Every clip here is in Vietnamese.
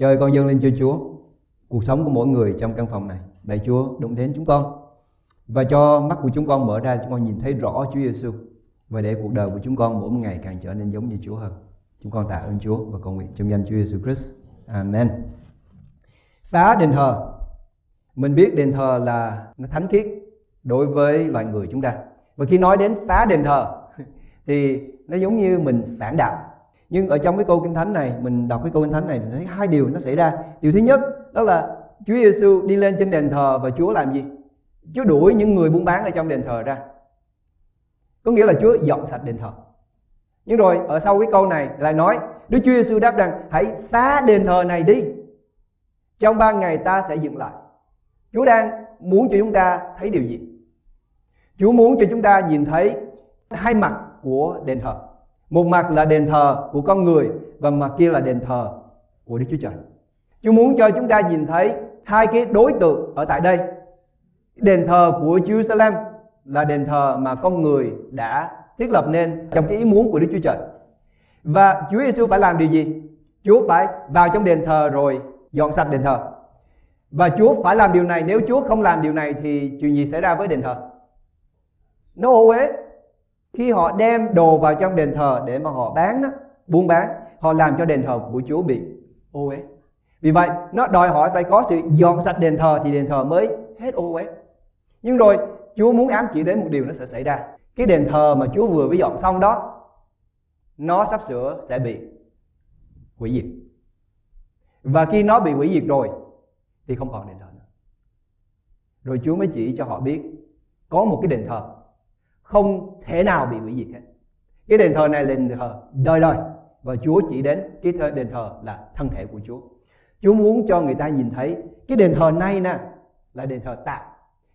Chơi con dâng lên cho Chúa cuộc sống của mỗi người trong căn phòng này. Lạy Chúa, đụng đến chúng con và cho mắt của chúng con mở ra, chúng con nhìn thấy rõ Chúa Giêsu và để cuộc đời của chúng con mỗi ngày càng trở nên giống như Chúa hơn. Chúng con tạ ơn Chúa và cầu nguyện trong danh Chúa Giêsu Christ. Amen. Phá đền thờ. Mình biết đền thờ là nó thánh khiết đối với loài người chúng ta. Và khi nói đến phá đền thờ thì nó giống như mình phản đạo. Nhưng ở trong cái câu kinh thánh này, mình đọc cái câu kinh thánh này thấy hai điều nó xảy ra. Điều thứ nhất đó là Chúa Giêsu đi lên trên đền thờ và Chúa làm gì? Chúa đuổi những người buôn bán ở trong đền thờ ra. Có nghĩa là Chúa dọn sạch đền thờ. Nhưng rồi ở sau cái câu này lại nói Đức Chúa Giêsu đáp rằng hãy phá đền thờ này đi. Trong ba ngày ta sẽ dựng lại. Chúa đang muốn cho chúng ta thấy điều gì? Chúa muốn cho chúng ta nhìn thấy hai mặt của đền thờ. Một mặt là đền thờ của con người và mặt kia là đền thờ của Đức Chúa Trời. Chúa muốn cho chúng ta nhìn thấy hai cái đối tượng ở tại đây. Đền thờ của Jerusalem là đền thờ mà con người đã thiết lập nên trong cái ý muốn của Đức Chúa Trời. Và Chúa Giêsu phải làm điều gì? Chúa phải vào trong đền thờ rồi dọn sạch đền thờ. Và Chúa phải làm điều này, nếu Chúa không làm điều này thì chuyện gì xảy ra với đền thờ? Nó ô uế. Khi họ đem đồ vào trong đền thờ để mà họ bán đó, buôn bán, họ làm cho đền thờ của Chúa bị ô uế. Vì vậy, nó đòi hỏi phải có sự dọn sạch đền thờ thì đền thờ mới hết ô uế. Nhưng rồi, Chúa muốn ám chỉ đến một điều nó sẽ xảy ra. Cái đền thờ mà Chúa vừa mới dọn xong đó, nó sắp sửa sẽ bị hủy diệt. Và khi nó bị hủy diệt rồi, thì không còn đền thờ nữa. Rồi Chúa mới chỉ cho họ biết có một cái đền thờ không thể nào bị hủy diệt hết. Cái đền thờ này là đền thờ đời đời và Chúa chỉ đến cái thờ đền thờ là thân thể của Chúa. Chúa muốn cho người ta nhìn thấy cái đền thờ này nè là đền thờ tạm.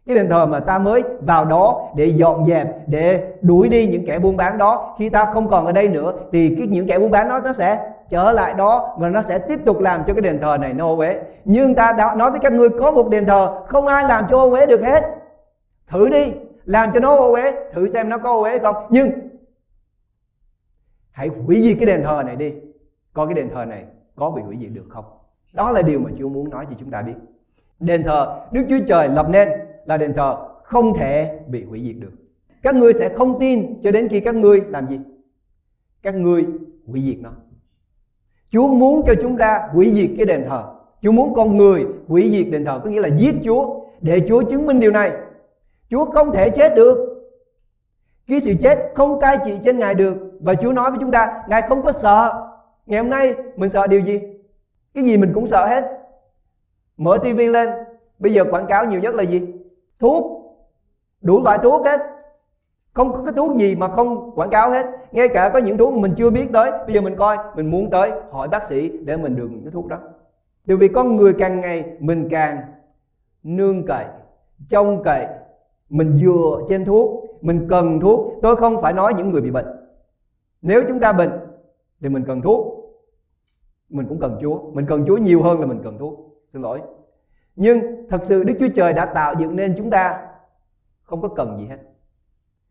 Cái đền thờ mà ta mới vào đó để dọn dẹp, để đuổi đi những kẻ buôn bán đó. Khi ta không còn ở đây nữa thì cái những kẻ buôn bán đó nó sẽ trở lại đó và nó sẽ tiếp tục làm cho cái đền thờ này nó ô uế. Nhưng ta đã nói với các ngươi có một đền thờ không ai làm cho ô uế được hết. Thử đi, làm cho nó ô uế, thử xem nó có ô uế không. Nhưng hãy hủy diệt cái đền thờ này đi. Coi cái đền thờ này có bị hủy diệt được không? Đó là điều mà Chúa muốn nói cho chúng ta biết. Đền thờ Đức Chúa Trời lập nên là đền thờ không thể bị hủy diệt được. Các ngươi sẽ không tin cho đến khi các ngươi làm gì? Các ngươi hủy diệt nó. Chúa muốn cho chúng ta hủy diệt cái đền thờ. Chúa muốn con người hủy diệt đền thờ có nghĩa là giết Chúa để Chúa chứng minh điều này. Chúa không thể chết được. Khi sự chết không cai trị trên Ngài được và Chúa nói với chúng ta Ngài không có sợ. Ngày hôm nay mình sợ điều gì? Cái gì mình cũng sợ hết. Mở tivi lên, bây giờ quảng cáo nhiều nhất là gì? Thuốc. Đủ loại thuốc hết. Không có cái thuốc gì mà không quảng cáo hết. Ngay cả có những thuốc mình chưa biết tới, bây giờ mình coi, mình muốn tới hỏi bác sĩ để mình được những cái thuốc đó. Từ vì con người càng ngày mình càng nương cậy, trông cậy, mình dựa trên thuốc, mình cần thuốc. Tôi không phải nói những người bị bệnh. Nếu chúng ta bệnh thì mình cần thuốc. Mình cũng cần Chúa. Mình cần Chúa nhiều hơn là mình cần thuốc. Xin lỗi. Nhưng thật sự Đức Chúa Trời đã tạo dựng nên chúng ta không có cần gì hết.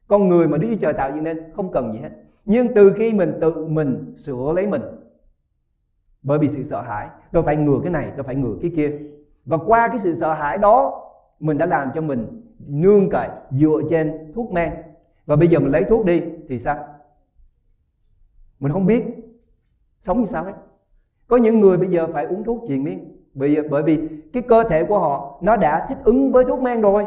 Con người mà Đức Chúa Trời tạo dựng nên không cần gì hết. Nhưng từ khi mình tự mình sửa lấy mình bởi vì sự sợ hãi tôi phải ngừa cái này tôi phải ngừa cái kia. Và qua cái sự sợ hãi đó mình đã làm cho mình nương cậy dựa trên thuốc men. Và bây giờ mình lấy thuốc đi thì sao? Mình không biết. Sống như sao hết. Có những người bây giờ phải uống thuốc triền miên. Bởi, bởi vì cái cơ thể của họ nó đã thích ứng với thuốc men rồi.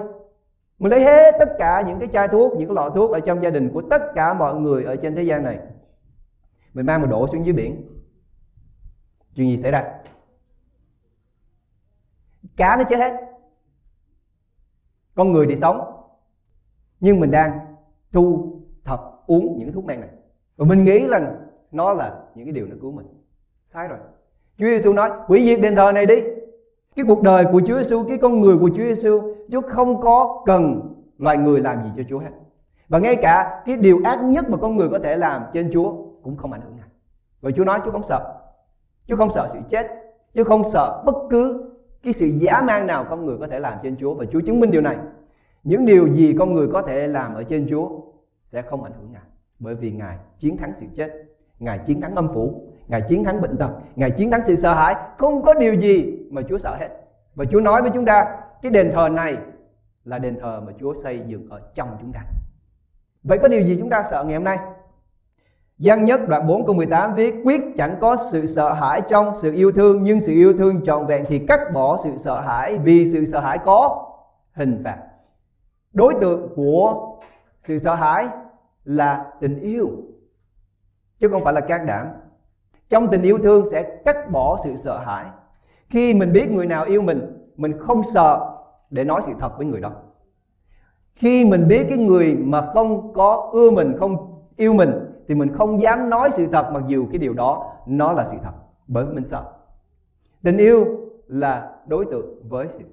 Mình lấy hết tất cả những cái chai thuốc những cái lọ thuốc ở trong gia đình của tất cả mọi người ở trên thế gian này. Mình mang một đổ xuống dưới biển. Chuyện gì xảy ra? Cá nó chết hết con người thì sống, nhưng mình đang thu thập, uống những thuốc men này. Và mình nghĩ rằng nó là những cái điều nó cứu mình. Sai rồi. Chúa Giêsu nói, hủy diệt đền thờ này đi. Cái cuộc đời của Chúa Giêsu cái con người của Chúa Giêsu Chúa không có cần loài người làm gì cho Chúa hết. Và ngay cả cái điều ác nhất mà con người có thể làm trên Chúa cũng không ảnh hưởng ngài và Chúa nói, Chúa không sợ. Chúa không sợ sự chết. Chúa không sợ bất cứ cái sự giả man nào con người có thể làm trên Chúa và Chúa chứng minh điều này những điều gì con người có thể làm ở trên Chúa sẽ không ảnh hưởng ngài bởi vì ngài chiến thắng sự chết ngài chiến thắng âm phủ Ngài chiến thắng bệnh tật, Ngài chiến thắng sự sợ hãi. Không có điều gì mà Chúa sợ hết. Và Chúa nói với chúng ta, cái đền thờ này là đền thờ mà Chúa xây dựng ở trong chúng ta. Vậy có điều gì chúng ta sợ ngày hôm nay? Giăng nhất đoạn 4 câu 18 viết Quyết chẳng có sự sợ hãi trong sự yêu thương Nhưng sự yêu thương trọn vẹn thì cắt bỏ sự sợ hãi Vì sự sợ hãi có hình phạt. Đối tượng của sự sợ hãi là tình yêu Chứ không phải là can đảm. Trong tình yêu thương sẽ cắt bỏ sự sợ hãi. Khi mình biết người nào yêu mình Mình không sợ để nói sự thật với người đó. Khi mình biết cái người mà không có ưa mình, không yêu mình thì mình không dám nói sự thật mặc dù cái điều đó nó là sự thật. Bởi mình sợ. Tình yêu là đối tượng với sự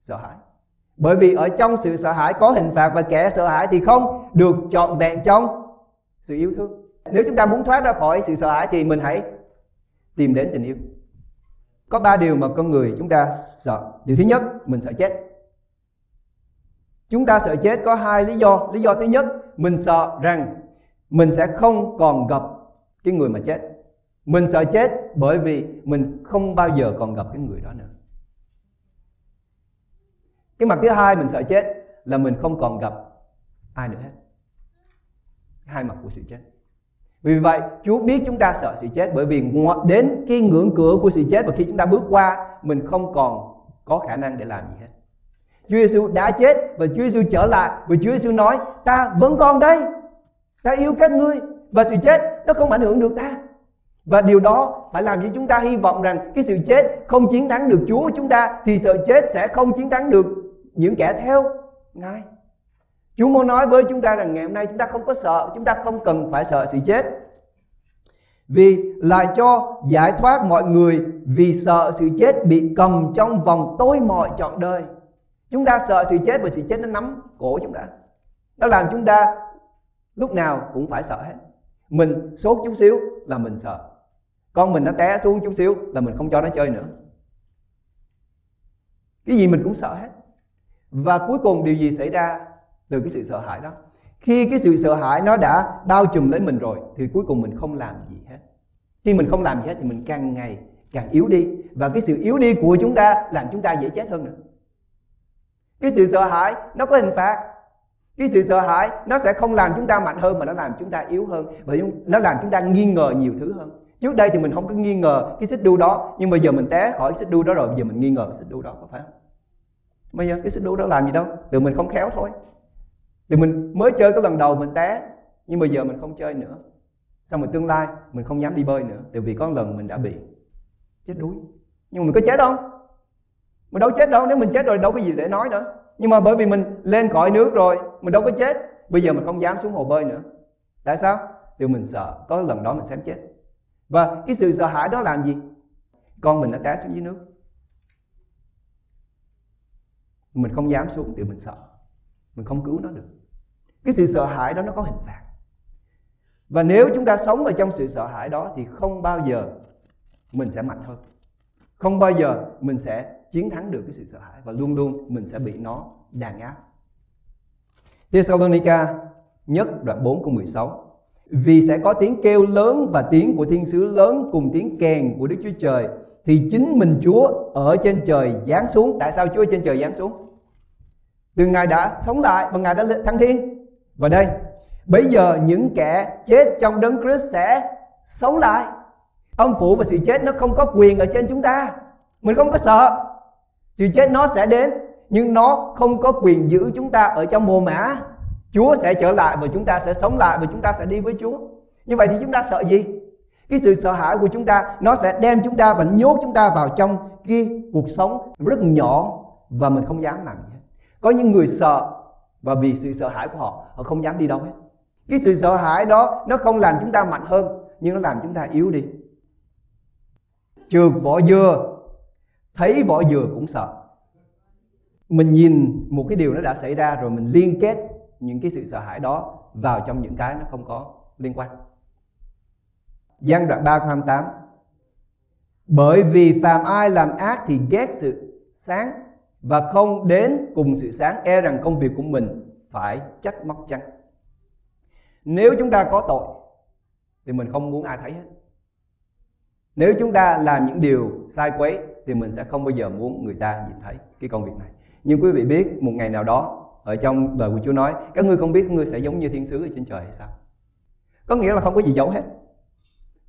sợ hãi. Bởi vì ở trong sự sợ hãi có hình phạt và kẻ sợ hãi thì không được trọn vẹn trong sự yêu thương. Nếu chúng ta muốn thoát ra khỏi sự sợ hãi thì mình hãy tìm đến tình yêu. Có ba điều mà con người chúng ta sợ. Điều thứ nhất, mình sợ chết. Chúng ta sợ chết có hai lý do. Lý do thứ nhất, mình sợ rằng mình sẽ không còn gặp cái người mà chết. Mình sợ chết bởi vì mình không bao giờ còn gặp cái người đó nữa. Cái mặt thứ hai mình sợ chết là mình không còn gặp ai nữa hết. Hai mặt của sự chết. Vì vậy, Chúa biết chúng ta sợ sự chết bởi vì đến cái ngưỡng cửa của sự chết và khi chúng ta bước qua, mình không còn có khả năng để làm gì hết. Chúa Giêsu đã chết và Chúa Giêsu trở lại và Chúa Giêsu nói, ta vẫn còn đây ta yêu các ngươi và sự chết nó không ảnh hưởng được ta và điều đó phải làm cho chúng ta hy vọng rằng cái sự chết không chiến thắng được Chúa chúng ta thì sự chết sẽ không chiến thắng được những kẻ theo Ngài. Chúa muốn nói với chúng ta rằng ngày hôm nay chúng ta không có sợ, chúng ta không cần phải sợ sự chết. Vì lại cho giải thoát mọi người vì sợ sự chết bị cầm trong vòng tối mọi trọn đời. Chúng ta sợ sự chết và sự chết nó nắm cổ chúng ta. Nó làm chúng ta lúc nào cũng phải sợ hết. Mình sốt chút xíu là mình sợ. Con mình nó té xuống chút xíu là mình không cho nó chơi nữa. Cái gì mình cũng sợ hết. Và cuối cùng điều gì xảy ra từ cái sự sợ hãi đó? Khi cái sự sợ hãi nó đã bao trùm lấy mình rồi thì cuối cùng mình không làm gì hết. Khi mình không làm gì hết thì mình càng ngày càng yếu đi. Và cái sự yếu đi của chúng ta làm chúng ta dễ chết hơn nữa. Cái sự sợ hãi nó có hình phạt cái sự sợ hãi nó sẽ không làm chúng ta mạnh hơn mà nó làm chúng ta yếu hơn và nó làm chúng ta nghi ngờ nhiều thứ hơn. Trước đây thì mình không có nghi ngờ cái xích đu đó, nhưng bây giờ mình té khỏi cái xích đu đó rồi bây giờ mình nghi ngờ cái xích đu đó, có phải không? Bây giờ cái xích đu đó làm gì đâu? Từ mình không khéo thôi. Từ mình mới chơi cái lần đầu mình té, nhưng bây giờ mình không chơi nữa. Xong rồi tương lai mình không dám đi bơi nữa từ vì có lần mình đã bị chết đuối. Nhưng mà mình có chết không? Mình đâu chết đâu, nếu mình chết rồi đâu có gì để nói nữa nhưng mà bởi vì mình lên khỏi nước rồi, mình đâu có chết. Bây giờ mình không dám xuống hồ bơi nữa. Tại sao? Vì mình sợ có lần đó mình sẽ chết. Và cái sự sợ hãi đó làm gì? Con mình đã té xuống dưới nước. Mình không dám xuống thì mình sợ. Mình không cứu nó được. Cái sự sợ hãi đó nó có hình phạt. Và nếu chúng ta sống ở trong sự sợ hãi đó thì không bao giờ mình sẽ mạnh hơn. Không bao giờ mình sẽ chiến thắng được cái sự sợ hãi và luôn luôn mình sẽ bị nó đàn áp. Thessalonica nhất đoạn 4 câu 16 Vì sẽ có tiếng kêu lớn và tiếng của thiên sứ lớn cùng tiếng kèn của Đức Chúa Trời thì chính mình Chúa ở trên trời giáng xuống. Tại sao Chúa ở trên trời giáng xuống? Từ Ngài đã sống lại và Ngài đã thăng thiên. Và đây, bây giờ những kẻ chết trong đấng Christ sẽ sống lại. Ông phụ và sự chết nó không có quyền ở trên chúng ta. Mình không có sợ. Sự chết nó sẽ đến, nhưng nó không có quyền giữ chúng ta ở trong mồ mã. Chúa sẽ trở lại và chúng ta sẽ sống lại và chúng ta sẽ đi với Chúa. Như vậy thì chúng ta sợ gì? Cái sự sợ hãi của chúng ta, nó sẽ đem chúng ta và nhốt chúng ta vào trong cái cuộc sống rất nhỏ và mình không dám làm gì hết. Có những người sợ và vì sự sợ hãi của họ họ không dám đi đâu hết. Cái sự sợ hãi đó, nó không làm chúng ta mạnh hơn, nhưng nó làm chúng ta yếu đi. Trượt vỏ dừa thấy vỏ dừa cũng sợ. Mình nhìn một cái điều nó đã xảy ra rồi mình liên kết những cái sự sợ hãi đó vào trong những cái nó không có liên quan. Gian đoạn 3 câu 28 Bởi vì phàm ai làm ác thì ghét sự sáng Và không đến cùng sự sáng E rằng công việc của mình phải trách móc chăng? Nếu chúng ta có tội, Thì mình không muốn ai thấy hết. Nếu chúng ta làm những điều sai quấy thì mình sẽ không bao giờ muốn người ta nhìn thấy cái công việc này. Nhưng quý vị biết một ngày nào đó ở trong lời của Chúa nói, các ngươi không biết các ngươi sẽ giống như thiên sứ ở trên trời hay sao? Có nghĩa là không có gì giấu hết.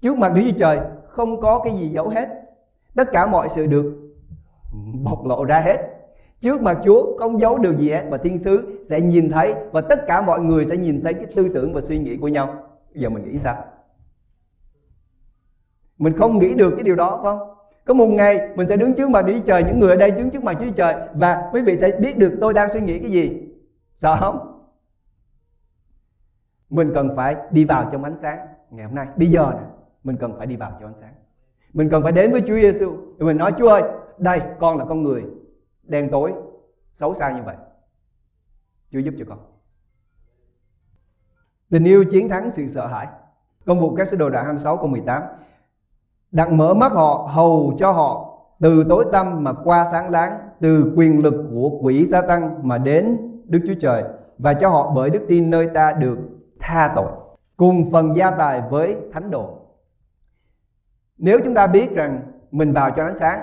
Trước mặt Đức Chúa Trời không có cái gì giấu hết. Tất cả mọi sự được bộc lộ ra hết. Trước mặt Chúa không giấu được gì hết và thiên sứ sẽ nhìn thấy và tất cả mọi người sẽ nhìn thấy cái tư tưởng và suy nghĩ của nhau. Bây giờ mình nghĩ sao? Mình không nghĩ được cái điều đó không? Có một ngày mình sẽ đứng trước mặt Đức Chúa Trời, những người ở đây đứng trước mặt Chúa Trời và quý vị sẽ biết được tôi đang suy nghĩ cái gì. Sợ không? Mình cần phải đi vào trong ánh sáng ngày hôm nay. Bây giờ nè, mình cần phải đi vào trong ánh sáng. Mình cần phải đến với Chúa Giêsu. Mình nói Chúa ơi, đây con là con người đen tối, xấu xa như vậy. Chúa giúp cho con. Tình yêu chiến thắng sự sợ hãi. Công vụ các sứ đồ đoạn 26 câu 18 đặng mở mắt họ, hầu cho họ. Từ tối tăm mà qua sáng láng, từ quyền lực của quỷ gia tăng mà đến Đức Chúa Trời, và cho họ bởi đức tin nơi ta được tha tội, cùng phần gia tài với thánh đồ. Nếu chúng ta biết rằng mình vào cho ánh sáng,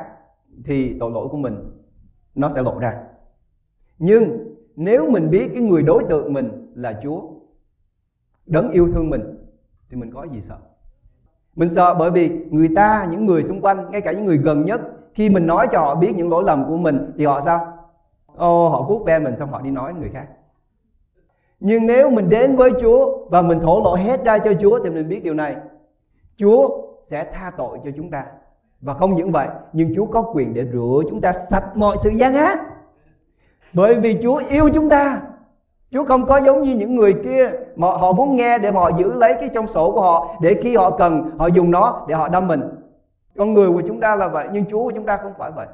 thì tội lỗi của mình nó sẽ lộ ra. Nhưng nếu mình biết cái người đối tượng mình là Chúa, đấng yêu thương mình, thì mình có gì sợ? Mình sợ bởi vì người ta, những người xung quanh, ngay cả những người gần nhất Khi mình nói cho họ biết những lỗi lầm của mình Thì họ sao? Ô, họ vuốt ve mình xong họ đi nói người khác. Nhưng nếu mình đến với Chúa Và mình thổ lộ hết ra cho Chúa Thì mình biết điều này. Chúa sẽ tha tội cho chúng ta. Và không những vậy Nhưng Chúa có quyền để rửa chúng ta sạch mọi sự gian ác. Bởi vì Chúa yêu chúng ta. Chúa không có giống như những người kia mà họ muốn nghe để họ giữ lấy cái trong sổ của họ để khi họ cần họ dùng nó để họ đâm mình. Con người của chúng ta là vậy nhưng Chúa của chúng ta không phải vậy.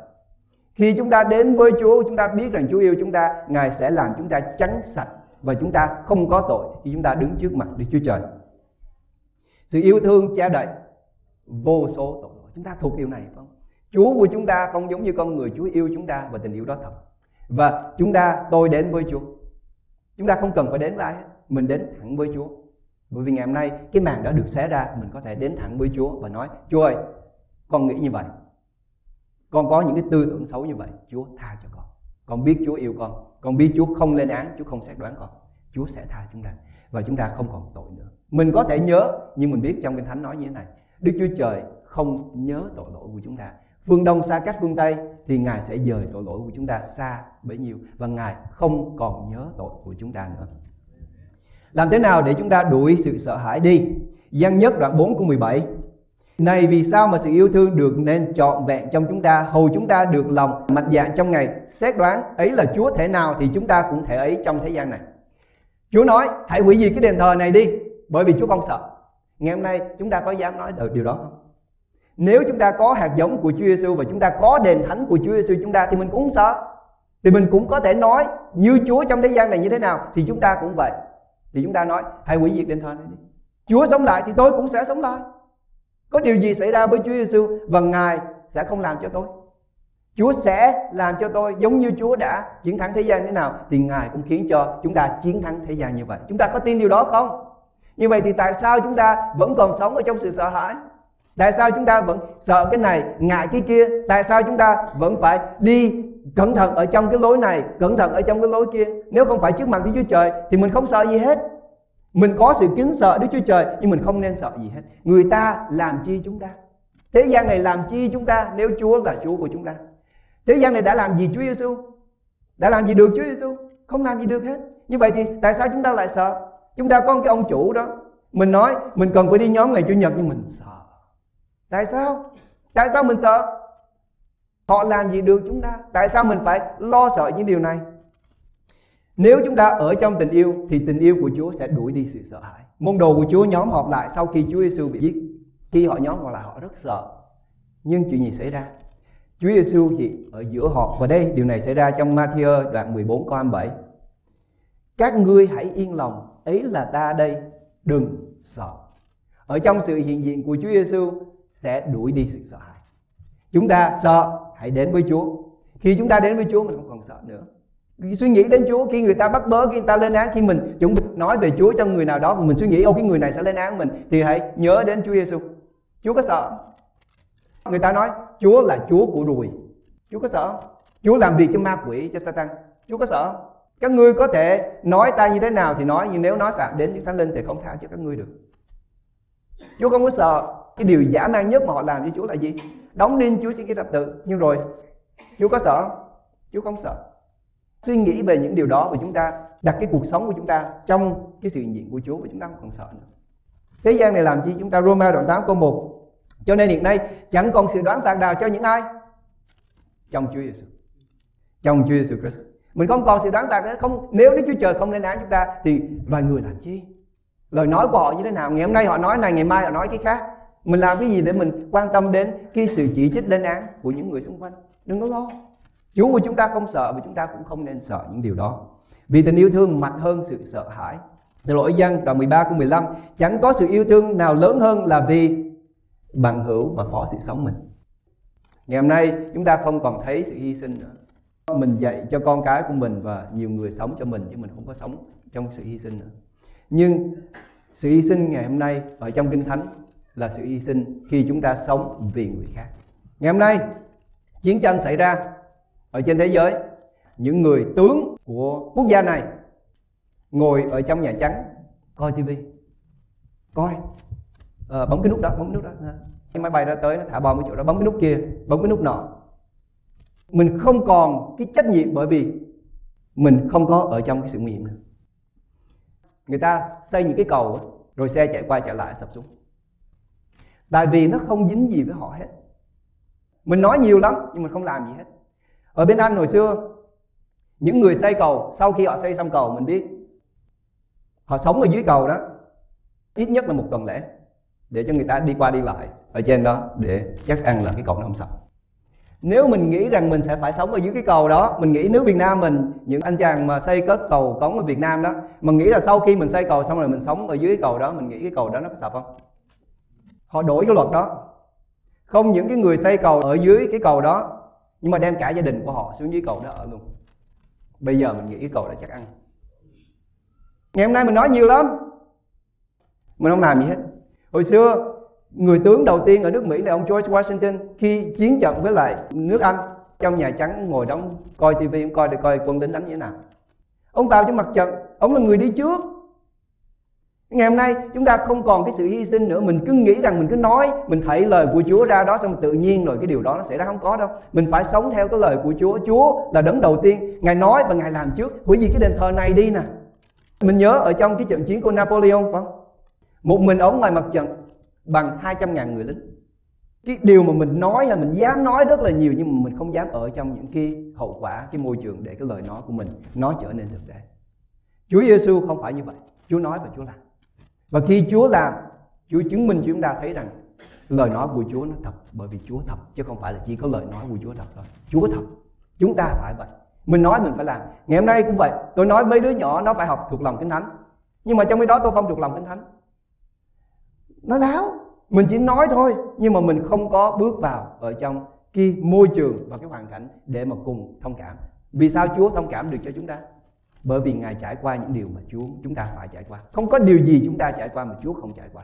Khi chúng ta đến với Chúa, chúng ta biết rằng Chúa yêu chúng ta, Ngài sẽ làm chúng ta trắng sạch và chúng ta không có tội khi chúng ta đứng trước mặt Đức Chúa Trời. Sự yêu thương che đậy vô số tội lỗi. Chúng ta thuộc điều này không? Chúa của chúng ta không giống như con người, Chúa yêu chúng ta và tình yêu đó thật. Và chúng ta tôi đến với Chúa Chúng ta không cần phải đến với ai hết. Mình đến thẳng với Chúa. Bởi vì ngày hôm nay, cái màn đã được xé ra, Mình có thể đến thẳng với Chúa và nói, Chúa ơi, con nghĩ như vậy. Con có những cái tư tưởng xấu như vậy, Chúa tha cho con. Con biết Chúa yêu con. Con biết Chúa không lên án, Chúa không xét đoán con. Chúa sẽ tha chúng ta Và chúng ta không còn tội nữa. Mình có thể nhớ, Nhưng mình biết trong Kinh Thánh nói như thế này, Đức Chúa Trời không nhớ tội lỗi của chúng ta. Phương đông xa cách phương tây thì ngài sẽ dời tội lỗi của chúng ta xa bấy nhiêu và ngài không còn nhớ tội của chúng ta nữa. Làm thế nào để chúng ta đuổi sự sợ hãi đi? Giăng nhất đoạn 4 câu 17 Này, vì sao mà sự yêu thương được nên trọn vẹn trong chúng ta, Hầu chúng ta được lòng mạnh dạn trong ngày? Xét đoán, ấy là Chúa thể nào thì chúng ta cũng thể ấy trong thế gian này. Chúa nói, hãy hủy diệt cái đền thờ này đi, Bởi vì Chúa không sợ. Ngày hôm nay, chúng ta có dám nói được điều đó không? Nếu chúng ta có hạt giống của Chúa Giêsu và chúng ta có đền thánh của Chúa Giêsu chúng ta thì mình cũng không sợ. Thì mình cũng có thể nói như Chúa trong thế gian này như thế nào thì chúng ta cũng vậy. Thì chúng ta nói, hãy hủy diệt đền thờ này đi. Chúa sống lại thì tôi cũng sẽ sống lại. Có điều gì xảy ra với Chúa Giêsu và Ngài sẽ không làm cho tôi. Chúa sẽ làm cho tôi giống như Chúa đã chiến thắng thế gian thế nào thì Ngài cũng khiến cho chúng ta chiến thắng thế gian như vậy. Chúng ta có tin điều đó không? Như vậy thì tại sao chúng ta vẫn còn sống ở trong sự sợ hãi? Tại sao chúng ta vẫn sợ cái này, ngại cái kia? Tại sao chúng ta vẫn phải đi cẩn thận ở trong cái lối này, cẩn thận ở trong cái lối kia? Nếu không phải trước mặt Đức Chúa Trời thì mình không sợ gì hết. Mình có sự kính sợ Đức Chúa Trời nhưng mình không nên sợ gì hết. Người ta làm chi chúng ta? Thế gian này làm chi chúng ta nếu Chúa là Chúa của chúng ta? Thế gian này đã làm gì Chúa Giêsu? Đã làm gì được Chúa Giêsu? Không làm gì được hết. Như vậy thì tại sao chúng ta lại sợ? Chúng ta có cái ông chủ đó. Mình nói mình cần phải đi nhóm ngày Chủ nhật nhưng mình sợ Tại sao? Tại sao mình sợ? Họ làm gì được chúng ta? Tại sao mình phải lo sợ những điều này? Nếu chúng ta ở trong tình yêu thì tình yêu của Chúa sẽ đuổi đi sự sợ hãi. Môn đồ của Chúa nhóm họp lại sau khi Chúa Giêsu bị giết. Khi họ nhóm họp lại họ rất sợ. Nhưng chuyện gì xảy ra? Chúa Giêsu hiện ở giữa họ và đây điều này xảy ra trong Matthew đoạn 14 câu 27. Các ngươi hãy yên lòng, ấy là ta đây, đừng sợ. Ở trong sự hiện diện của Chúa Giêsu sẽ đuổi đi sự sợ hãi. Chúng ta sợ, hãy đến với Chúa. Khi chúng ta đến với Chúa mình không còn sợ nữa. Suy nghĩ đến Chúa khi người ta bắt bớ, khi người ta lên án, khi mình chuẩn bị nói về Chúa cho người nào đó và mình suy nghĩ ô cái người này sẽ lên án mình thì hãy nhớ đến Chúa Giêsu. Chúa có sợ? Người ta nói Chúa là Chúa của rùi. Chúa có sợ? Chúa làm việc cho ma quỷ, cho Satan. Chúa có sợ? Các ngươi có thể nói ta như thế nào thì nói nhưng nếu nói phạm đến Chúa Thánh Linh thì không tha cho các ngươi được. Chúa không có sợ. Cái điều giả man nhất mà họ làm với Chúa là gì? Đóng đinh Chúa trên cái thập tự. Nhưng rồi Chúa có sợ? Chúa không sợ. Suy nghĩ về những điều đó và chúng ta đặt cái cuộc sống của chúng ta trong cái sự hiện diện của Chúa và chúng ta không còn sợ nữa. Thế gian này làm chi? Chúng ta Roma đoạn 8 câu 1. Cho nên hiện nay chẳng còn sự đoán phạt nào cho những ai trong Chúa Giêsu. Trong Chúa Giêsu Christ. Mình không còn sự đoán phạt nữa. Không nếu Đức Chúa Trời không lên án chúng ta thì loài người làm chi? Lời nói của họ như thế nào? Ngày hôm nay họ nói này, ngày mai họ nói cái khác. Mình làm cái gì để mình quan tâm đến cái sự chỉ trích lên án của những người xung quanh? Đừng có lo. Chúa của chúng ta không sợ và chúng ta cũng không nên sợ những điều đó. Vì tình yêu thương mạnh hơn sự sợ hãi. Xin lỗi dân, đoạn 13 câu 15 Chẳng có sự yêu thương nào lớn hơn là vì bằng hữu mà phó sự sống mình Ngày hôm nay, chúng ta không còn thấy sự hy sinh nữa Mình dạy cho con cái của mình và nhiều người sống cho mình chứ mình không có sống trong sự hy sinh nữa Nhưng sự hy sinh ngày hôm nay ở trong Kinh Thánh là sự hy sinh khi chúng ta sống vì người khác. Ngày hôm nay chiến tranh xảy ra ở trên thế giới. Những người tướng của quốc gia này ngồi ở trong nhà trắng coi tivi coi. À, bấm cái nút đó bấm cái nút đó. Cái máy bay ra tới nó thả bom ở chỗ đó bấm cái nút kia bấm cái nút nọ. Mình không còn cái trách nhiệm bởi vì mình không có ở trong cái sự nguy hiểm nữa. Người ta xây những cái cầu rồi xe chạy qua chạy lại sập xuống tại vì nó không dính gì với họ hết. Mình nói nhiều lắm, nhưng mình không làm gì hết. Ở bên anh hồi xưa, những người xây cầu, sau khi họ xây xong cầu, mình biết họ sống ở dưới cầu đó, ít nhất là một tuần lễ, để cho người ta đi qua đi lại ở trên đó để chắc ăn là cái cầu nó không sập. Nếu mình nghĩ rằng mình sẽ phải sống ở dưới cái cầu đó, mình nghĩ nước Việt Nam mình, những anh chàng mà xây cất cầu cống ở Việt Nam đó mình nghĩ là sau khi mình xây cầu xong rồi mình sống ở dưới cái cầu đó, mình nghĩ cái cầu đó nó có sập không? Họ đổi cái luật đó. Không những cái người xây cầu ở dưới cái cầu đó, nhưng mà đem cả gia đình của họ xuống dưới cầu đó ở luôn. Bây giờ mình nghĩ cái cầu đó chắc ăn. Ngày hôm nay mình nói nhiều lắm. Mình không làm gì hết. Hồi xưa, người tướng đầu tiên ở nước Mỹ là ông George Washington khi chiến trận với lại nước Anh trong nhà trắng ngồi đóng coi tivi coi để coi quân lính đánh như thế nào. Ông vào trong mặt trận. Ông là người đi trước. Ngày hôm nay, chúng ta không còn cái sự hy sinh nữa. Mình cứ nghĩ rằng mình cứ nói, Mình thấy lời của Chúa ra đó, Xong tự nhiên rồi cái điều đó nó sẽ ra. Không có đâu. Mình phải sống theo cái lời của Chúa. Chúa là đấng đầu tiên. Ngài nói và Ngài làm trước. Bởi vì cái đền thờ này đi nè. Mình nhớ ở trong cái trận chiến của Napoleon phải không? Một mình ông ngoài mặt trận Bằng 200.000 người lính. Cái điều mà mình nói là mình dám nói rất là nhiều, nhưng mà mình không dám ở trong những cái hậu quả, cái môi trường để cái lời nói của mình nó trở nên thực tế. Chúa Giêsu không phải như vậy. Chúa nói và Chúa làm và khi Chúa làm, Chúa chứng minh cho chúng ta thấy rằng lời nói của Chúa nó thật, bởi vì Chúa thật, chứ không phải là chỉ có lời nói của Chúa thật thôi. Chúa thật, chúng ta phải vậy. Mình nói mình phải làm. Ngày hôm nay cũng vậy, tôi nói mấy đứa nhỏ nó phải học thuộc lòng kinh thánh. Nhưng mà trong cái đó tôi không thuộc lòng kinh thánh. Nó láo. Mình chỉ nói thôi, nhưng mà mình không có bước vào ở trong cái môi trường và cái hoàn cảnh để mà cùng thông cảm. Vì sao Chúa thông cảm được cho chúng ta? Bởi vì Ngài trải qua những điều mà Chúa, chúng ta phải trải qua. Không có điều gì chúng ta trải qua mà Chúa không trải qua.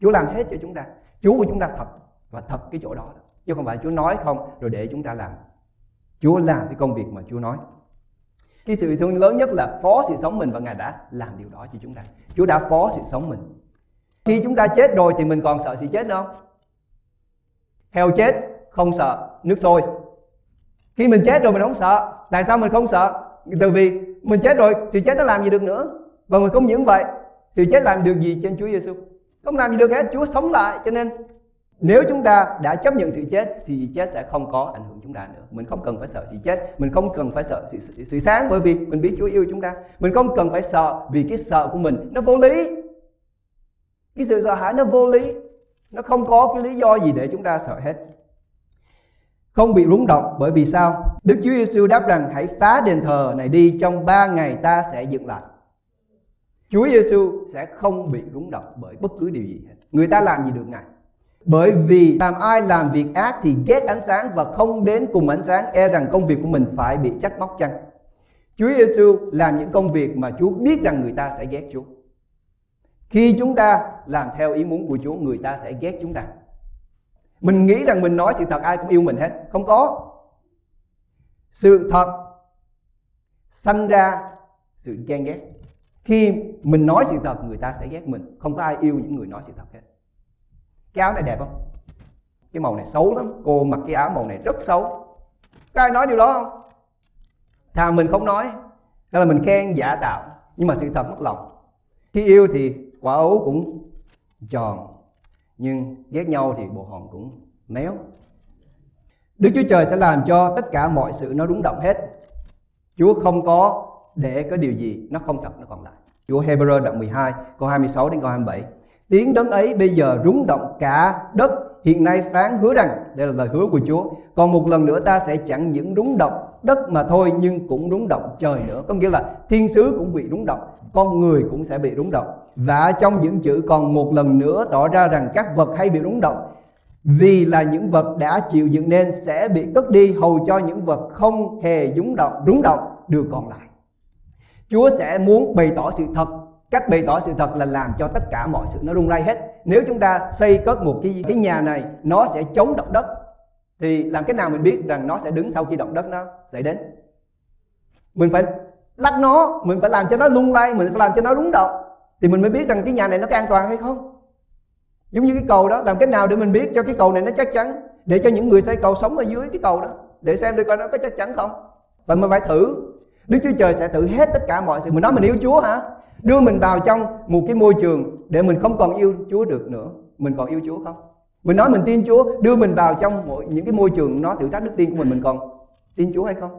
Chúa làm hết cho chúng ta. Chúa của chúng ta thật và thật cái chỗ đó. Chứ không phải Chúa nói không rồi để chúng ta làm. Chúa làm cái công việc mà Chúa nói. Cái sự thương lớn nhất là phó sự sống mình và Ngài đã làm điều đó cho chúng ta. Chúa đã phó sự sống mình. Khi chúng ta chết rồi thì mình còn sợ sự chết không? Heo chết, không sợ nước sôi. Khi mình chết rồi mình không sợ. Tại sao mình không sợ? Từ vì mình chết rồi sự chết nó làm gì được nữa? Và mình không những vậy sự chết làm được gì trên Chúa Giêsu không làm gì được hết Chúa sống lại. Cho nên nếu chúng ta đã chấp nhận sự chết thì chết sẽ không có ảnh hưởng chúng ta nữa. Mình không cần phải sợ sự chết. Mình không cần phải sợ sự, sự, sự sáng bởi vì mình biết Chúa yêu chúng ta. Mình không cần phải sợ vì cái sợ của mình nó vô lý. Cái sự sợ hãi nó vô lý. Nó không có cái lý do gì để chúng ta sợ hết không bị rúng động bởi vì sao? Đức Chúa Giêsu đáp rằng hãy phá đền thờ này đi trong ba ngày ta sẽ dựng lại. Chúa Giêsu sẽ không bị rúng động bởi bất cứ điều gì hết. Người ta làm gì được Ngài? Bởi vì làm ai làm việc ác thì ghét ánh sáng và không đến cùng ánh sáng e rằng công việc của mình phải bị trách móc chăng. Chúa Giêsu làm những công việc mà Chúa biết rằng người ta sẽ ghét Chúa. Khi chúng ta làm theo ý muốn của Chúa, người ta sẽ ghét chúng ta mình nghĩ rằng mình nói sự thật, ai cũng yêu mình hết. Không có. Sự thật sanh ra sự ghen ghét. Khi mình nói sự thật, người ta sẽ ghét mình. Không có ai yêu những người nói sự thật hết. Cái áo này đẹp không? Cái màu này xấu lắm. Cô mặc cái áo màu này rất xấu. Có ai nói điều đó không? Thà mình không nói, hay là mình khen giả tạo. Nhưng mà sự thật mất lòng. Khi yêu thì quả ấu cũng tròn nhưng ghét nhau thì bộ hồn cũng méo. Đức Chúa Trời sẽ làm cho tất cả mọi sự nó đúng động hết. Chúa không có để có điều gì nó không thật nó còn lại. Chúa Hebrew đoạn 12 câu 26 đến câu 27 Tiếng đấng ấy bây giờ rúng động cả đất. Hiện nay phán hứa rằng Đây là lời hứa của Chúa. Còn một lần nữa ta sẽ chẳng những rúng động đất mà thôi Nhưng cũng đúng động trời nữa. Có nghĩa là thiên sứ cũng bị đúng động, Con người cũng sẽ bị đúng động. Và trong những chữ còn một lần nữa tỏ ra rằng các vật hay bị đúng động. Vì là những vật đã chịu dựng nên sẽ bị cất đi, hầu cho những vật không hề đúng động đúng động được còn lại. Chúa sẽ muốn bày tỏ sự thật. Cách bày tỏ sự thật là làm cho tất cả mọi sự nó rung lay hết. Nếu chúng ta xây cất một cái cái nhà này, nó sẽ chống động đất thì làm cái nào mình biết rằng nó sẽ đứng sau khi động đất nó xảy đến? Mình phải lắc nó, mình phải làm cho nó lung lay, mình phải làm cho nó rung động. Thì mình mới biết rằng cái nhà này nó có an toàn hay không. Giống như cái cầu đó, làm cách nào để mình biết cho cái cầu này nó chắc chắn? Để cho những người xây cầu sống ở dưới cái cầu đó, để xem đi coi nó có chắc chắn không? Và mình phải thử. Đức Chúa Trời sẽ thử hết tất cả mọi sự. Mình nói mình yêu Chúa hả? Đưa mình vào trong một cái môi trường để mình không còn yêu Chúa được nữa. Mình còn yêu Chúa không? Mình nói mình tin Chúa đưa mình vào trong mỗi, những cái môi trường nó thử thách đức tin của mình mình còn tin Chúa hay không?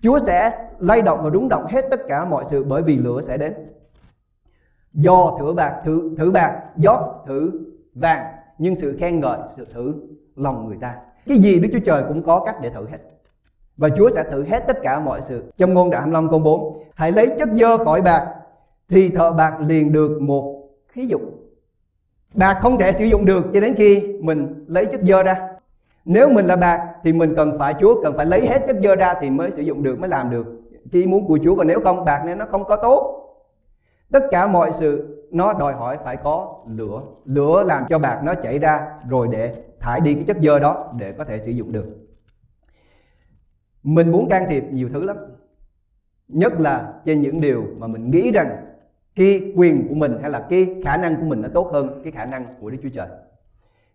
Chúa sẽ lay động và rúng động hết tất cả mọi sự bởi vì lửa sẽ đến. Do thử bạc thử thử bạc gió thử vàng nhưng sự khen ngợi sự thử lòng người ta. Cái gì Đức Chúa Trời cũng có cách để thử hết. Và Chúa sẽ thử hết tất cả mọi sự. Trong ngôn đoạn 25 câu 4 hãy lấy chất dơ khỏi bạc thì thợ bạc liền được một khí dụng bạc không thể sử dụng được cho đến khi mình lấy chất dơ ra. Nếu mình là bạc thì mình cần phải, Chúa cần phải lấy hết chất dơ ra thì mới sử dụng được, mới làm được. Khi muốn của Chúa, còn nếu không, bạc nên nó không có tốt. Tất cả mọi sự nó đòi hỏi phải có lửa. Lửa làm cho bạc nó chảy ra rồi để thải đi cái chất dơ đó để có thể sử dụng được. Mình muốn can thiệp nhiều thứ lắm. Nhất là trên những điều mà mình nghĩ rằng cái quyền của mình hay là cái khả năng của mình nó tốt hơn cái khả năng của Đức Chúa Trời.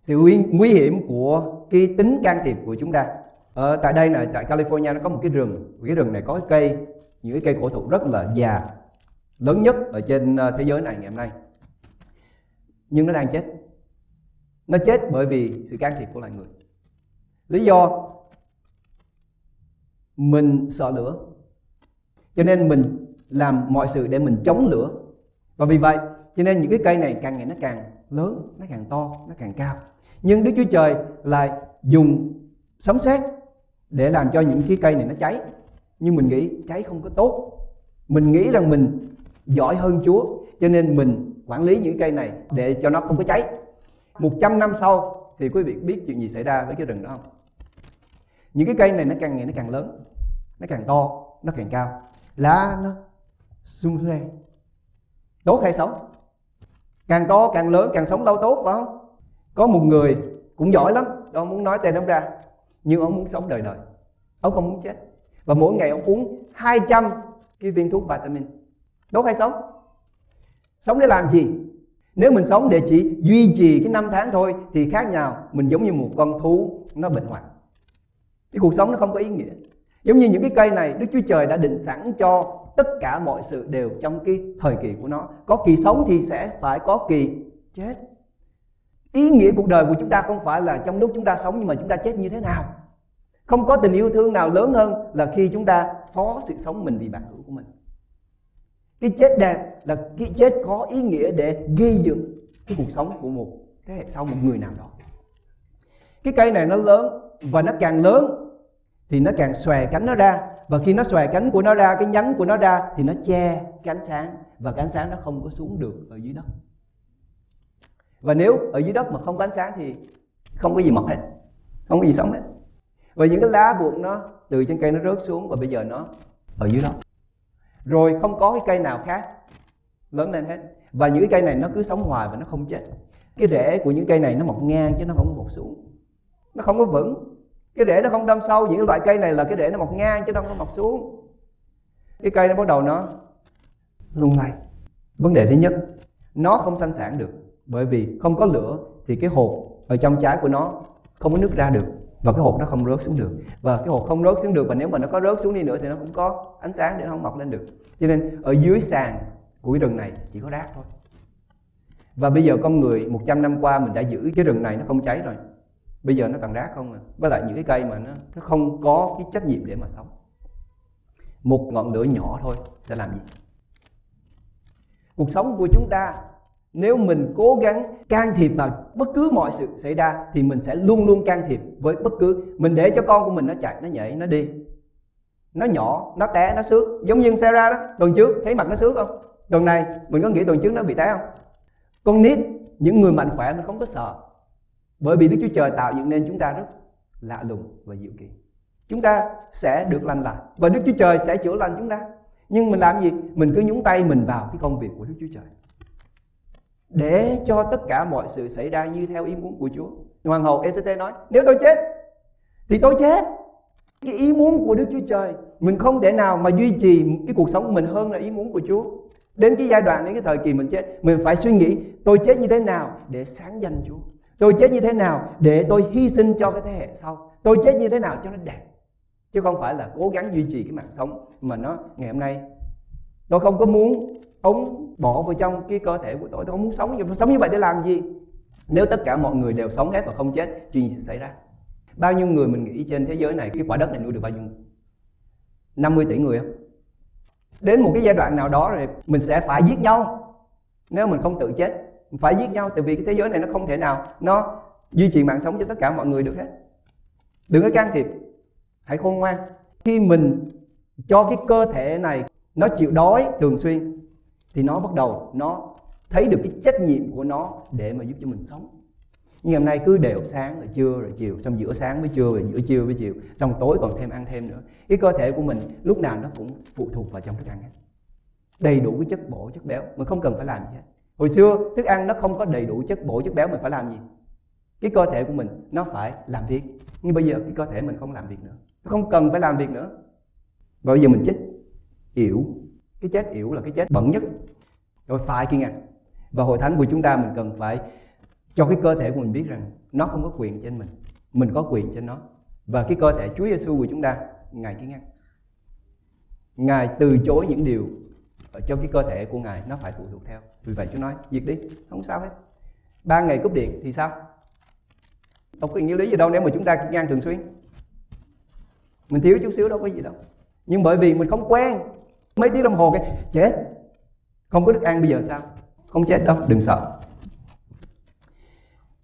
Sự nguy hiểm của cái tính can thiệp của chúng ta. Ở tại đây là tại California nó có một cái rừng. Cái rừng này có cái cây, những cái cây cổ thụ rất là già, lớn nhất ở trên ờ, thế giới này ngày hôm nay. Nhưng nó đang chết. Nó chết bởi vì sự can thiệp của loài người. Lý do mình sợ lửa. Cho nên mình làm mọi sự để mình chống lửa và vì vậy, cho nên những cái cây này càng ngày nó càng lớn, nó càng to, nó càng cao. Nhưng đức chúa trời lại dùng sấm sét để làm cho những cái cây này nó cháy. Nhưng mình nghĩ cháy không có tốt. Mình nghĩ rằng mình giỏi hơn Chúa, cho nên mình quản lý những cây này để cho nó không có cháy. 100 năm sau thì quý vị biết chuyện gì xảy ra với cái rừng đó không? Những cái cây này nó càng ngày nó càng lớn, nó càng to, nó càng cao. Lá nó xung xuê tốt hay xấu càng to, càng lớn, càng sống lâu tốt, phải không có một người cũng giỏi lắm, ông muốn nói tên ông ra, nhưng ông muốn sống đời đời ông không muốn chết và mỗi ngày ông uống 200 cái viên thuốc vitamin Tốt hay sống? Sống để làm gì? Nếu mình sống để chỉ duy trì cái năm tháng thôi, thì khác nhau. Mình giống như một con thú, nó bệnh hoạn. Cái cuộc sống nó không có ý nghĩa. Giống như những cái cây này, Đức Chúa Trời đã định sẵn cho tất cả mọi sự đều trong cái thời kỳ của nó. Có kỳ sống thì sẽ phải có kỳ chết. Ý nghĩa cuộc đời của chúng ta không phải là trong lúc chúng ta sống nhưng mà chúng ta chết như thế nào. Không có tình yêu thương nào lớn hơn là khi chúng ta phó sự sống mình vì bạn hữu của mình cái chết đẹp là cái chết có ý nghĩa để ghi dựng cái cuộc sống của một thế hệ sau, một người nào đó cái cây này nó lớn và nó càng lớn thì nó càng xòe cánh nó ra và khi nó xòe cánh của nó ra, cái nhánh của nó ra, thì nó che cái ánh sáng. Và cái ánh sáng nó không có xuống được ở dưới đất. Và nếu ở dưới đất mà không có ánh sáng thì không có gì mọc hết. Không có gì sống hết. Và những cái lá buộc nó từ trên cây nó rớt xuống và bây giờ nó ở dưới đất rồi không có cái cây nào khác lớn lên hết. Và những cái cây này nó cứ sống hoài và nó không chết. Cái rễ của những cây này nó mọc ngang chứ nó không mọc xuống. Nó không có vững cái rễ nó không đâm sâu, những loại cây này là cái rễ nó mọc ngang chứ đâu có mọc xuống. Cái cây nó bắt đầu nó lung lay vấn đề thứ nhất, nó không sanh sản được. Bởi vì không có lửa thì cái hột ở trong trái của nó không có nước ra được và cái hột nó không rớt xuống được. Và cái hột không rớt xuống được và nếu mà nó có rớt xuống đi nữa thì nó không có ánh sáng để nó không mọc lên được. Cho nên ở dưới sàn của cái rừng này chỉ có rác thôi. Và bây giờ con người 100 năm qua mình đã giữ cái rừng này nó không cháy rồi bây giờ nó toàn rác không à? Với lại những cái cây mà nó nó không có cái trách nhiệm để mà sống. Một ngọn lửa nhỏ thôi sẽ làm gì? Cuộc sống của chúng ta, nếu mình cố gắng can thiệp vào bất cứ mọi sự xảy ra, thì mình sẽ luôn luôn can thiệp với bất cứ, mình để cho con của mình nó chạy, nó nhảy, nó đi. Nó nhỏ, nó té, nó xước, giống như xe ra đó, tuần trước, thấy mặt nó xước không? Tuần này, mình có nghĩ tuần trước nó bị té không? Con nít, những người mạnh khỏe mình không có sợ bởi vì Đức Chúa Trời tạo dựng nên chúng ta rất lạ lùng và diệu kỳ. Chúng ta sẽ được lành lại và Đức Chúa Trời sẽ chữa lành chúng ta. Nhưng mình làm gì? Mình cứ nhúng tay mình vào cái công việc của Đức Chúa Trời. Để cho tất cả mọi sự xảy ra như theo ý muốn của Chúa. Hoàng hậu ECT nói, nếu tôi chết thì tôi chết. Cái ý muốn của Đức Chúa Trời, mình không để nào mà duy trì cái cuộc sống của mình hơn là ý muốn của Chúa. Đến cái giai đoạn, đến cái thời kỳ mình chết, mình phải suy nghĩ tôi chết như thế nào để sáng danh Chúa. Tôi chết như thế nào để tôi hy sinh cho cái thế hệ sau? Tôi chết như thế nào cho nó đẹp? Chứ không phải là cố gắng duy trì cái mạng sống Mà nó ngày hôm nay. Tôi không có muốn ống bỏ vào trong cái cơ thể của tôi. Tôi không muốn sống như, sống như vậy để làm gì? Nếu tất cả mọi người đều sống hết và không chết Chuyện gì sẽ xảy ra? Bao nhiêu người mình nghĩ trên thế giới này Cái quả đất này nuôi được bao nhiêu 50 tỷ người không Đến một cái giai đoạn nào đó rồi Mình sẽ phải giết nhau. Nếu mình không tự chết phải giết nhau, tại vì cái thế giới này nó không thể nào nó duy trì mạng sống cho tất cả mọi người được hết. Đừng có can thiệp. Hãy khôn ngoan. Khi mình cho cái cơ thể này nó chịu đói thường xuyên, thì nó bắt đầu nó thấy được cái trách nhiệm của nó để mà giúp cho mình sống. Nhưng hôm nay cứ đều sáng rồi trưa rồi chiều, xong giữa sáng với trưa rồi giữa trưa với chiều, xong tối còn thêm ăn thêm nữa. Cái cơ thể của mình lúc nào nó cũng phụ thuộc vào trong thức ăn hết. Đầy đủ cái chất bổ, chất béo, mình không cần phải làm gì hết hồi xưa, thức ăn nó không có đầy đủ chất bổ, chất béo mình phải làm gì? Cái cơ thể của mình, nó phải làm việc. Nhưng bây giờ, cái cơ thể mình không làm việc nữa. Nó không cần phải làm việc nữa. Và bây giờ mình chết. Yểu. Cái chết yểu là cái chết bẩn nhất. Rồi phải kia ngạc và hội thánh của chúng ta mình cần phải cho cái cơ thể của mình biết rằng nó không có quyền trên mình. Mình có quyền trên nó. Và cái cơ thể Chúa Giêsu của chúng ta, ngài kia ăn. Ngài từ chối những điều cho cái cơ thể của ngài, nó phải phụ thuộc theo. Vì vậy Chúa nói, diệt đi, không sao hết. Ba ngày cúp điện thì sao? Đâu có nghĩa lý gì đâu nếu mà chúng ta ngang thường xuyên? Mình thiếu chút xíu đâu có gì đâu. Nhưng bởi vì mình không quen, mấy tiếng đồng hồ cái, chết. Không có thức ăn bây giờ sao? Không chết đâu, đừng sợ.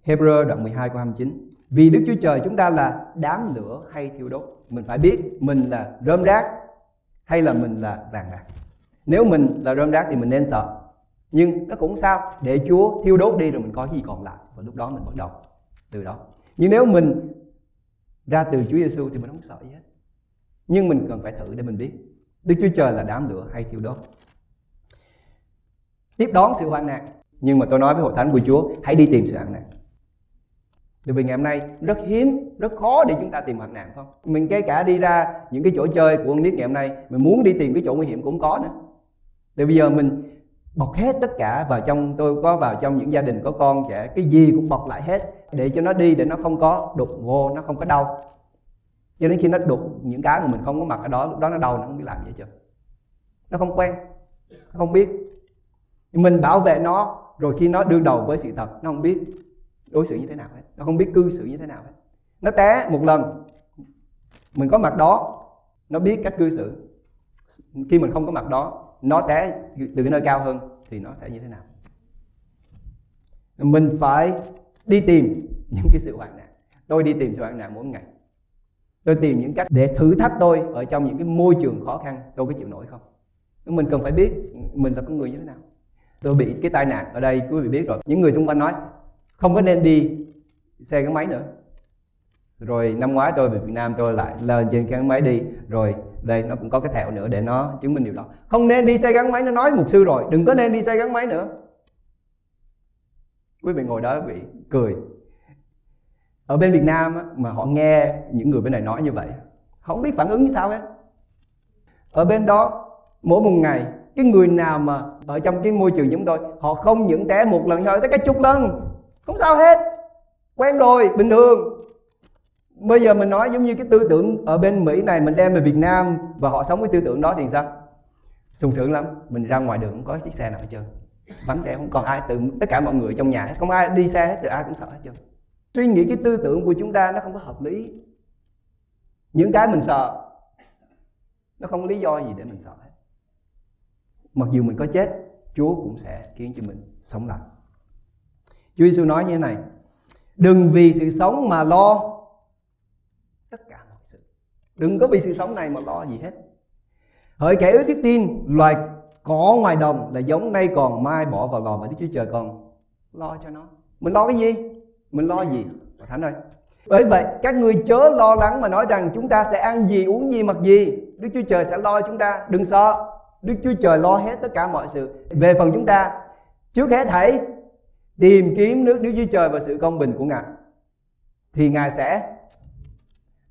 Hebrew đoạn 12 câu 29 Vì Đức Chúa Trời chúng ta là đám lửa hay thiêu đốt. Mình phải biết mình là rơm rác hay là mình là vàng bạc. Nếu mình là rơm rác thì mình nên sợ. Nhưng nó cũng sao? Để Chúa thiêu đốt đi rồi mình có gì còn lại. Và lúc đó mình bắt đầu từ đó. Nhưng nếu mình ra từ Chúa Giêsu thì mình không sợ gì hết. Nhưng mình cần phải thử để mình biết Đức Chúa Trời là đám lửa hay thiêu đốt. Tiếp đón sự hoạn nạn. Nhưng mà tôi nói với hội thánh của Chúa hãy đi tìm sự hoạn nạn. Bởi vì ngày hôm nay rất hiếm, rất khó để chúng ta tìm hoạn nạn không? Mình kể cả đi ra những cái chỗ chơi của con nít ngày hôm nay Mình muốn đi tìm cái chỗ nguy hiểm cũng có nữa thì bây giờ mình bọc hết tất cả vào trong, tôi có vào trong những gia đình có con trẻ, cái gì cũng bọc lại hết để cho nó đi, để nó không có đụng vô, nó không có đau. Cho đến khi nó đụng, những cái mà mình không có mặc ở đó, lúc đó nó đau, nó không biết làm gì chưa nó không quen, nó không biết. Mình bảo vệ nó, rồi khi nó đương đầu với sự thật, nó không biết đối xử như thế nào hết. Nó không biết cư xử như thế nào hết. Nó té một lần, mình có mặt đó, nó biết cách cư xử. Khi mình không có mặt đó nó té từ cái nơi cao hơn thì nó sẽ như thế nào? Mình phải đi tìm những cái sự hoạn nạn. Tôi đi tìm sự hoạn nạn mỗi ngày. Tôi tìm những cách để thử thách tôi ở trong những cái môi trường khó khăn, tôi có chịu nổi không? Mình cần phải biết mình là con người như thế nào. Tôi bị cái tai nạn ở đây, quý vị biết rồi. Những người xung quanh nói, không có nên đi xe gắn máy nữa. Rồi năm ngoái tôi về Việt Nam, tôi lại lên trên cái máy đi. Rồi đây nó cũng có cái thẹo nữa để nó chứng minh điều đó. Không nên đi xe gắn máy nó nói mục sư rồi. Đừng có nên đi xe gắn máy nữa. Quý vị ngồi đó bị cười. Ở bên Việt Nam á, mà họ nghe những người bên này nói như vậy họ không biết phản ứng như sao hết. Ở bên đó mỗi một ngày cái người nào mà ở trong cái môi trường giống tôi họ không những té một lần thôi tới cái chục lần. Không sao hết. Quen rồi bình thường bây giờ mình nói giống như cái tư tưởng ở bên Mỹ này, mình đem về Việt Nam và họ sống với tư tưởng đó thì sao? Sung sướng lắm. Mình ra ngoài đường không có chiếc xe nào hết trơn. Vắng vẻ không còn ai từ tất cả mọi người trong nhà không ai đi xe hết từ ai cũng sợ hết trơn. Suy nghĩ cái tư tưởng của chúng ta nó không có hợp lý. Những cái mình sợ, nó không có lý do gì để mình sợ hết. Mặc dù mình có chết, Chúa cũng sẽ khiến cho mình sống lại. Chúa Giêsu nói như thế này, đừng vì sự sống mà lo tất cả mọi sự đừng có vì sự sống này mà lo gì hết. Hỡi kẻ ước đức tin, loài cỏ ngoài đồng là giống nay còn, mai bỏ vào lò mà Đức Chúa Trời còn lo cho nó. Mình lo cái gì? Mình lo gì? Thánh ơi. Bởi vậy, các ngươi chớ lo lắng mà nói rằng chúng ta sẽ ăn gì, uống gì, mặc gì. Đức Chúa Trời sẽ lo chúng ta. Đừng sợ. Đức Chúa Trời lo hết tất cả mọi sự. Về phần chúng ta, trước hết hãy tìm kiếm nước Đức Chúa Trời và sự công bình của Ngài. Thì Ngài sẽ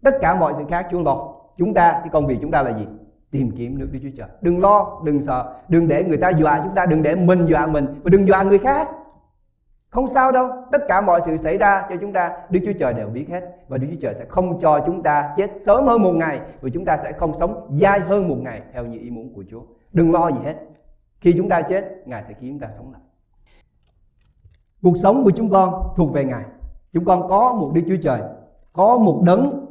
tất cả mọi sự khác Chúa lo chúng ta, cái công việc chúng ta là gì? Tìm kiếm nước Đức Chúa Trời. Đừng lo, đừng sợ. Đừng để người ta dọa chúng ta, đừng để mình dọa mình và đừng dọa người khác. Không sao đâu. Tất cả mọi sự xảy ra cho chúng ta, Đức Chúa Trời đều biết hết. Và Đức Chúa Trời sẽ không cho chúng ta chết sớm hơn một ngày, và chúng ta sẽ không sống dai hơn một ngày theo như ý muốn của Chúa. Đừng lo gì hết. Khi chúng ta chết, Ngài sẽ khiến chúng ta sống lại. Cuộc sống của chúng con thuộc về Ngài. Chúng con có một Đức Chúa Trời, có một đấng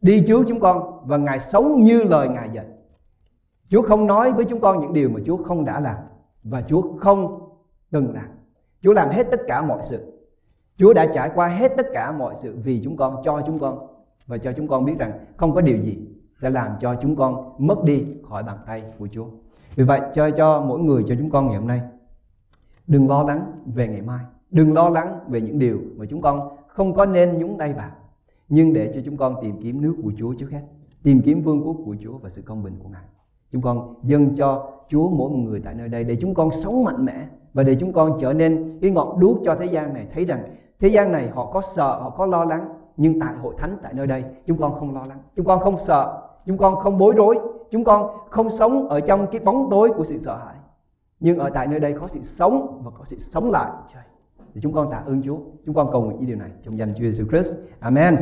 đi trước chúng con và Ngài sống như lời Ngài dạy Chúa không nói với chúng con những điều mà Chúa không đã làm và Chúa không từng làm Chúa làm hết tất cả mọi sự. Chúa đã trải qua hết tất cả mọi sự vì chúng con, cho chúng con và cho chúng con biết rằng không có điều gì sẽ làm cho chúng con mất đi khỏi bàn tay của Chúa. Vì vậy cho cho mỗi người cho chúng con ngày hôm nay đừng lo lắng về ngày mai, đừng lo lắng về những điều mà chúng con không có nên nhúng tay vào, nhưng để cho chúng con tìm kiếm nước của Chúa trước hết, tìm kiếm vương quốc của Chúa và sự công bình của Ngài. Chúng con dâng cho Chúa mỗi một người tại nơi đây để chúng con sống mạnh mẽ và để chúng con trở nên cái ngọn đuốc cho thế gian này. Thấy rằng thế gian này họ có sợ họ có lo lắng nhưng tại hội thánh tại nơi đây chúng con không lo lắng. Chúng con không sợ chúng con không bối rối chúng con không sống ở trong cái bóng tối của sự sợ hãi. Nhưng ở tại nơi đây có sự sống và có sự sống lại thì chúng con tạ ơn Chúa. Chúng con cầu nguyện ý điều này trong danh Chúa Jesus Christ. Amen.